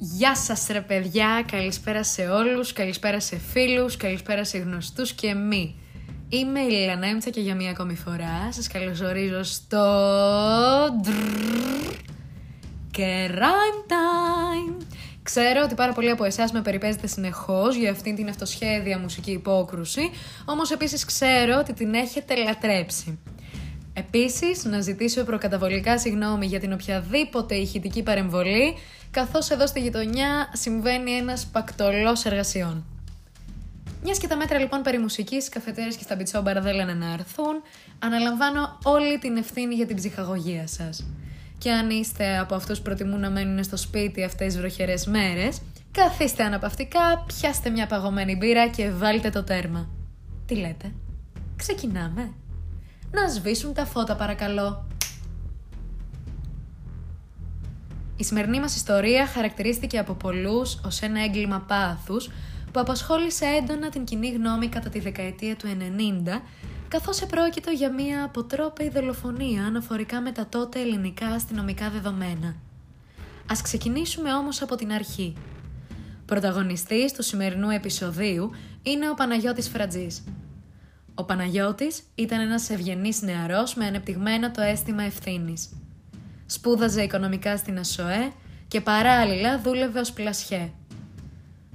Γεια σας ρε παιδιά, καλησπέρα σε όλους, καλησπέρα σε φίλους, καλησπέρα σε γνωστούς και μη. Είμαι η Λίλα Νέμτσα και για μία ακόμη φορά σας καλωσορίζω στο... και Rhyme Time. Ξέρω ότι πάρα πολλοί από εσάς με περιπέζετε συνεχώς για αυτήν την αυτοσχέδια μουσική υπόκρουση, όμως επίσης ξέρω ότι την έχετε λατρέψει. Επίσης, να ζητήσω προκαταβολικά συγγνώμη για την οποιαδήποτε ηχητική παρεμβολή, καθώς εδώ στη γειτονιά συμβαίνει ένας πακτολός εργασιών. Μιας και τα μέτρα λοιπόν περί μουσικής, καφετέρες και στα μπιτσόμπαρα δεν λένε να έρθουν, αναλαμβάνω όλη την ευθύνη για την ψυχαγωγία σας. Και αν είστε από αυτούς που προτιμούν να μένουν στο σπίτι αυτές τις βροχερές μέρες, καθίστε αναπαυτικά, πιάστε μια παγωμένη μπύρα και βάλτε το τέρμα. Τι λέτε, ξεκινάμε να σβήσουν τα φώτα παρακαλώ. Η σημερινή μας ιστορία χαρακτηρίστηκε από πολλούς ως ένα έγκλημα πάθους που απασχόλησε έντονα την κοινή γνώμη κατά τη δεκαετία του 90 καθώς επρόκειτο για μια αποτρόπαιη δολοφονία αναφορικά με τα τότε ελληνικά αστυνομικά δεδομένα. Ας ξεκινήσουμε όμως από την αρχή. Πρωταγωνιστής του σημερινού επεισοδίου είναι ο Παναγιώτης Φρατζής, ο Παναγιώτης ήταν ένας ευγενής νεαρός με ανεπτυγμένο το αίσθημα ευθύνης. Σπούδαζε οικονομικά στην ΑΣΟΕ και παράλληλα δούλευε ως πλασιέ.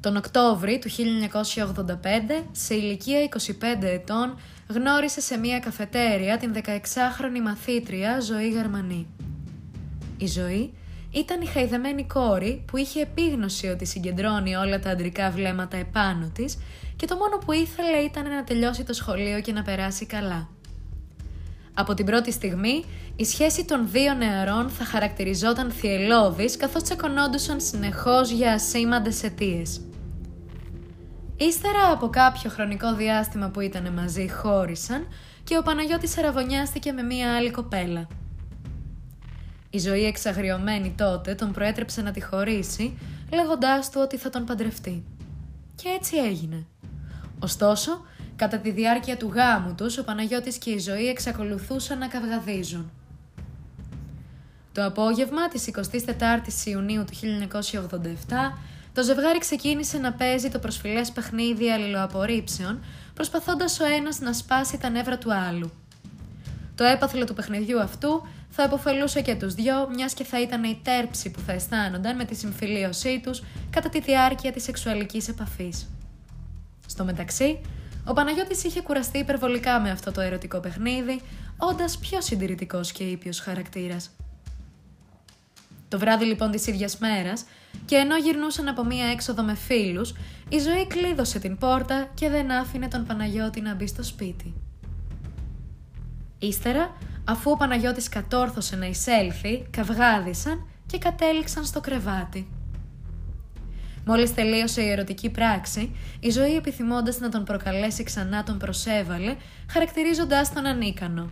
Τον Οκτώβρη του 1985, σε ηλικία 25 ετών, γνώρισε σε μια καφετέρια την 16χρονη μαθήτρια Ζωή Γερμανή. Η Ζωή ήταν η χαϊδεμένη κόρη που είχε επίγνωση ότι συγκεντρώνει όλα τα αντρικά βλέμματα επάνω της και το μόνο που ήθελε ήταν να τελειώσει το σχολείο και να περάσει καλά. Από την πρώτη στιγμή, η σχέση των δύο νεαρών θα χαρακτηριζόταν θυελώδης καθώς τσακωνόντουσαν συνεχώς για ασήμαντες αιτίες. Ύστερα από κάποιο χρονικό διάστημα που ήταν μαζί χώρισαν και ο Παναγιώτης αραβωνιάστηκε με μία άλλη κοπέλα. Η ζωή εξαγριωμένη τότε τον προέτρεψε να τη χωρίσει, λέγοντάς του ότι θα τον παντρευτεί. Και έτσι έγινε. Ωστόσο, κατά τη διάρκεια του γάμου τους, ο Παναγιώτης και η ζωή εξακολουθούσαν να καυγαδίζουν. Το απόγευμα της 24ης Ιουνίου του 1987, το ζευγάρι ξεκίνησε να παίζει το προσφυλές παιχνίδι αλληλοαπορρίψεων, προσπαθώντας ο ένας να σπάσει τα νεύρα του άλλου. Το έπαθλο του παιχνιδιού αυτού θα υποφελούσε και τους δυο, μιας και θα ήταν η τέρψη που θα αισθάνονταν με τη συμφιλίωσή τους κατά τη διάρκεια της σεξουαλικής επαφής. Στο μεταξύ, ο Παναγιώτης είχε κουραστεί υπερβολικά με αυτό το ερωτικό παιχνίδι, όντας πιο συντηρητικός και ήπιος χαρακτήρας. Το βράδυ λοιπόν της ίδιας μέρας, και ενώ γυρνούσαν από μία έξοδο με φίλους, η ζωή κλείδωσε την πόρτα και δεν άφηνε τον Παναγιώτη να μπει στο σπίτι. Ύστερα, αφού ο Παναγιώτης κατόρθωσε να εισέλθει, καυγάδισαν και κατέληξαν στο κρεβάτι. Μόλις τελείωσε η ερωτική πράξη, η ζωή επιθυμώντας να τον προκαλέσει ξανά τον προσέβαλε, χαρακτηρίζοντάς τον ανίκανο.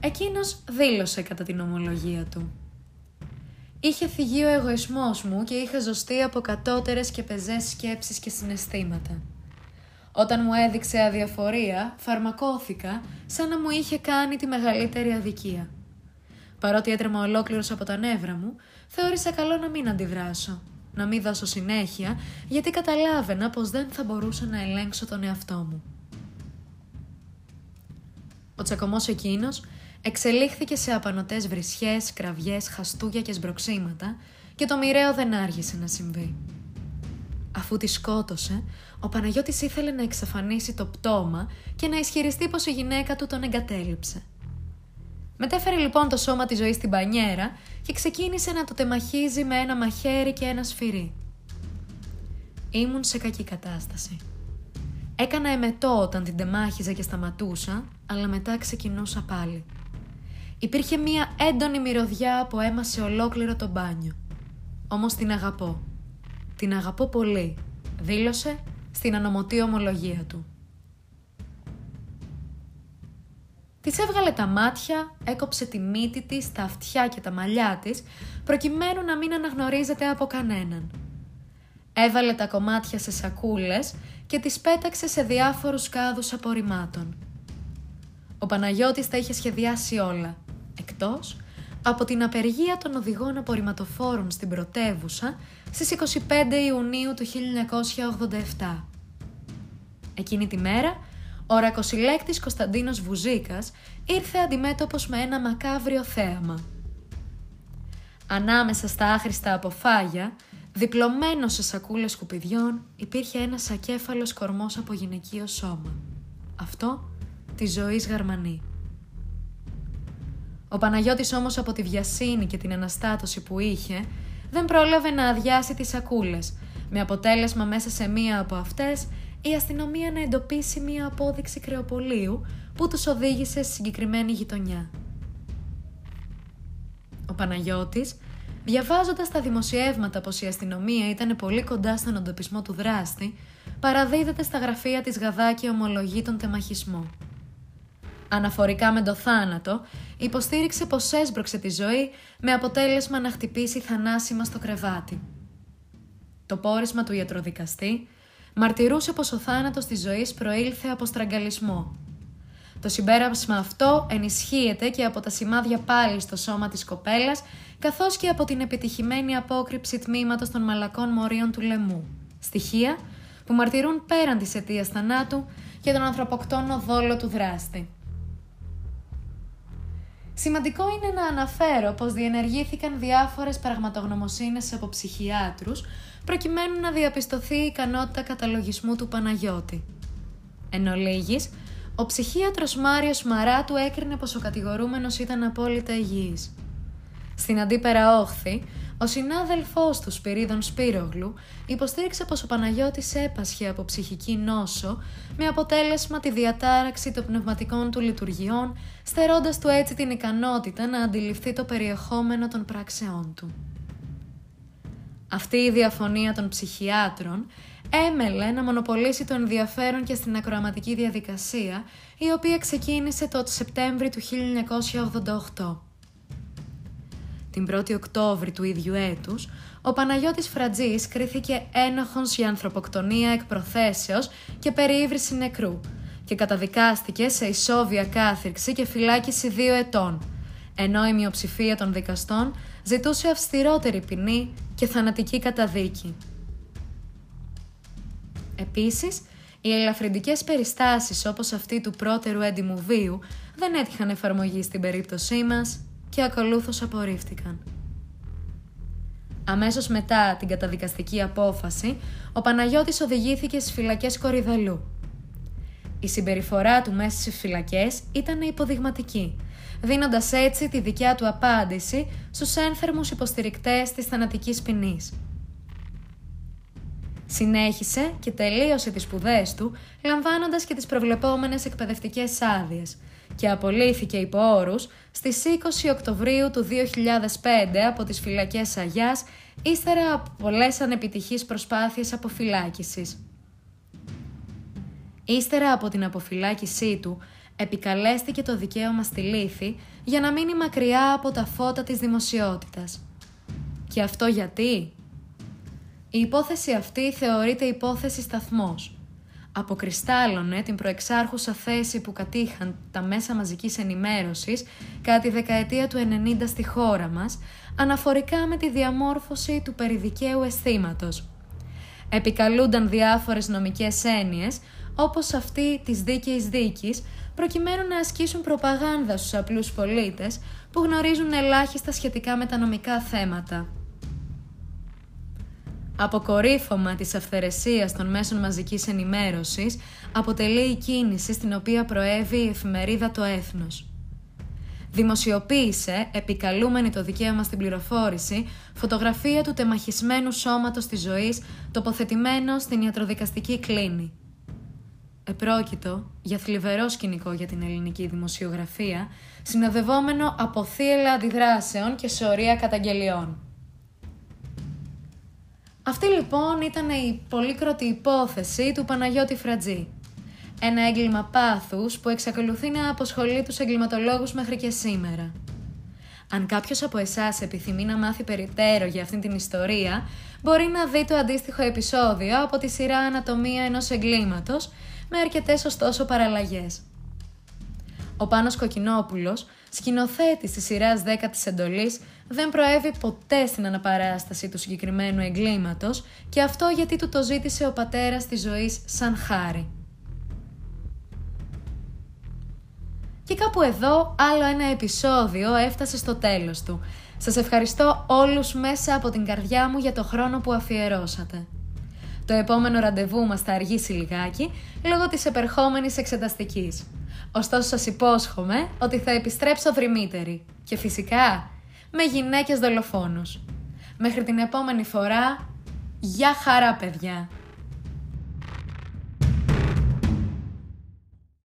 Εκείνος δήλωσε κατά την ομολογία του. Είχε θυγεί ο εγωισμός μου και είχα ζωστεί από κατώτερες και πεζές σκέψεις και συναισθήματα. Όταν μου έδειξε αδιαφορία, φαρμακώθηκα σαν να μου είχε κάνει τη μεγαλύτερη αδικία. Παρότι έτρεμα ολόκληρος από τα νεύρα μου, θεώρησα καλό να μην αντιδράσω να μην δώσω συνέχεια, γιατί καταλάβαινα πως δεν θα μπορούσα να ελέγξω τον εαυτό μου. Ο τσακωμός εκείνος εξελίχθηκε σε απανοτές βρισιές, κραυγές, χαστούγια και σμπροξίματα και το μοιραίο δεν άργησε να συμβεί. Αφού τη σκότωσε, ο Παναγιώτης ήθελε να εξαφανίσει το πτώμα και να ισχυριστεί πως η γυναίκα του τον εγκατέλειψε – Μετέφερε λοιπόν το σώμα της ζωής στην πανιέρα και ξεκίνησε να το τεμαχίζει με ένα μαχαίρι και ένα σφυρί. Ήμουν σε κακή κατάσταση. Έκανα εμετό όταν την τεμάχιζα και σταματούσα, αλλά μετά ξεκινούσα πάλι. Υπήρχε μία έντονη μυρωδιά που έμασε ολόκληρο το μπάνιο. Όμως την αγαπώ. Την αγαπώ πολύ, δήλωσε στην ανομωτή ομολογία του. Της έβγαλε τα μάτια, έκοψε τη μύτη της, τα αυτιά και τα μαλλιά της, προκειμένου να μην αναγνωρίζεται από κανέναν. Έβαλε τα κομμάτια σε σακούλες και τις πέταξε σε διάφορους κάδους απορριμμάτων. Ο Παναγιώτης τα είχε σχεδιάσει όλα, εκτός από την απεργία των οδηγών απορριμματοφόρων στην πρωτεύουσα στις 25 Ιουνίου του 1987. Εκείνη τη μέρα, ο ρακοσυλέκτης Κωνσταντίνος Βουζίκας ήρθε αντιμέτωπος με ένα μακάβριο θέαμα. Ανάμεσα στα άχρηστα αποφάγια, διπλωμένο σε σακούλες σκουπιδιών, υπήρχε ένας ακέφαλος κορμός από γυναικείο σώμα. Αυτό τη ζωής γαρμανή. Ο Παναγιώτης όμως από τη βιασύνη και την αναστάτωση που είχε, δεν πρόλαβε να αδειάσει τις σακούλες, με αποτέλεσμα μέσα σε μία από αυτές η αστυνομία να εντοπίσει μία απόδειξη κρεοπολίου που τους οδήγησε στη συγκεκριμένη γειτονιά. Ο Παναγιώτης, διαβάζοντας τα δημοσιεύματα πως η αστυνομία ήταν πολύ κοντά στον εντοπισμό του δράστη, παραδίδεται στα γραφεία της Γαδά και ομολογεί τον τεμαχισμό. Αναφορικά με το θάνατο, υποστήριξε πως έσπρωξε τη ζωή με αποτέλεσμα να χτυπήσει θανάσιμα στο κρεβάτι. Το πόρισμα του ιατροδικαστή μαρτυρούσε πως ο θάνατος της ζωής προήλθε από στραγγαλισμό. Το συμπέρασμα αυτό ενισχύεται και από τα σημάδια πάλι στο σώμα της κοπέλας, καθώς και από την επιτυχημένη απόκρυψη τμήματος των μαλακών μορίων του λαιμού. Στοιχεία που μαρτυρούν πέραν της αιτίας θανάτου και τον ανθρωποκτόνο δόλο του δράστη. Σημαντικό είναι να αναφέρω πως διενεργήθηκαν διάφορες πραγματογνωμοσύνες από ψυχιάτρους προκειμένου να διαπιστωθεί η ικανότητα καταλογισμού του Παναγιώτη. Εν ολίγης, ο ψυχίατρος Μάριος Μαράτου έκρινε πως ο κατηγορούμενος ήταν απόλυτα υγιής. Στην αντίπερα όχθη, ο συνάδελφός του Σπυρίδων Σπύρογλου υποστήριξε πως ο Παναγιώτης έπασχε από ψυχική νόσο με αποτέλεσμα τη διατάραξη των πνευματικών του λειτουργιών, στερώντας του έτσι την ικανότητα να αντιληφθεί το περιεχόμενο των πράξεών του. Αυτή η διαφωνία των ψυχιάτρων έμελε να μονοπολίσει το ενδιαφέρον και στην ακροαματική διαδικασία, η οποία ξεκίνησε το Σεπτέμβρη του 1988. Την 1η Οκτώβρη του ίδιου έτους, ο Παναγιώτης Φρατζής κρίθηκε ένοχος για ανθρωποκτονία εκ προθέσεως και περιήβρηση νεκρού και καταδικάστηκε σε ισόβια κάθυρξη και φυλάκιση δύο ετών, ενώ η μειοψηφία των δικαστών ζητούσε αυστηρότερη ποινή και θανατική καταδίκη. Επίσης, οι ελαφρυντικές περιστάσεις όπως αυτή του πρώτερου έντιμου βίου δεν έτυχαν εφαρμογή στην περίπτωσή μας και ακολούθως απορρίφθηκαν. Αμέσως μετά την καταδικαστική απόφαση, ο Παναγιώτης οδηγήθηκε στις φυλακές Κορυδαλού. Η συμπεριφορά του μέσα στις φυλακές ήταν υποδειγματική, δίνοντας έτσι τη δικιά του απάντηση στους ένθερμους υποστηρικτές της θανατικής ποινής. Συνέχισε και τελείωσε τις σπουδές του, λαμβάνοντας και τις προβλεπόμενες εκπαιδευτικές άδειες και απολύθηκε υπό όρους στις 20 Οκτωβρίου του 2005 από τις φυλακές Αγιάς, ύστερα από πολλές ανεπιτυχείς προσπάθειες αποφυλάκησης. Ύστερα από την αποφυλάκησή του, επικαλέστηκε το δικαίωμα στη λύθη για να μείνει μακριά από τα φώτα της δημοσιότητας. Και αυτό γιατί; Η υπόθεση αυτή θεωρείται υπόθεση σταθμός. Αποκριστάλλωνε την προεξάρχουσα θέση που κατήχαν τα μέσα μαζικής ενημέρωσης κατά τη δεκαετία του 90 στη χώρα μας, αναφορικά με τη διαμόρφωση του περιδικαίου αισθήματος. Επικαλούνταν διάφορες νομικές έννοιες, όπως αυτή της δίκαιης δίκης, προκειμένου να ασκήσουν προπαγάνδα στους απλούς πολίτες που γνωρίζουν ελάχιστα σχετικά με τα νομικά θέματα. Αποκορύφωμα της αυθαιρεσίας των μέσων μαζικής ενημέρωσης αποτελεί η κίνηση στην οποία προέβη η εφημερίδα «Το Έθνος». Δημοσιοποίησε, επικαλούμενη το δικαίωμα στην πληροφόρηση, φωτογραφία του τεμαχισμένου σώματος της ζωής τοποθετημένο στην ιατροδικαστική κλίνη. Επρόκειτο για θλιβερό σκηνικό για την ελληνική δημοσιογραφία, συνοδευόμενο από θύελα αντιδράσεων και σωρία καταγγελιών. Αυτή λοιπόν ήταν η πολύκροτη υπόθεση του Παναγιώτη Φρατζή. Ένα έγκλημα πάθους που εξακολουθεί να αποσχολεί τους εγκληματολόγους μέχρι και σήμερα. Αν κάποιος από εσάς επιθυμεί να μάθει περιττέρω για αυτήν την ιστορία, μπορεί να δει το αντίστοιχο επεισόδιο από τη σειρά «Ανατομία ενός εγκλήματος» με αρκετές ωστόσο παραλλαγές. Ο Πάνος Κοκκινόπουλος σκηνοθέτης της σειράς 10 της εντολής, δεν προέβη ποτέ στην αναπαράσταση του συγκεκριμένου εγκλήματος και αυτό γιατί του το ζήτησε ο πατέρας της ζωής σαν χάρη. Και κάπου εδώ άλλο ένα επεισόδιο έφτασε στο τέλος του. Σας ευχαριστώ όλους μέσα από την καρδιά μου για το χρόνο που αφιερώσατε. Το επόμενο ραντεβού μας θα αργήσει λιγάκι λόγω της επερχόμενης εξεταστικής. Ωστόσο σας υπόσχομαι ότι θα επιστρέψω δρυμύτερη και φυσικά με γυναίκες δολοφόνους. Μέχρι την επόμενη φορά, για χαρά παιδιά!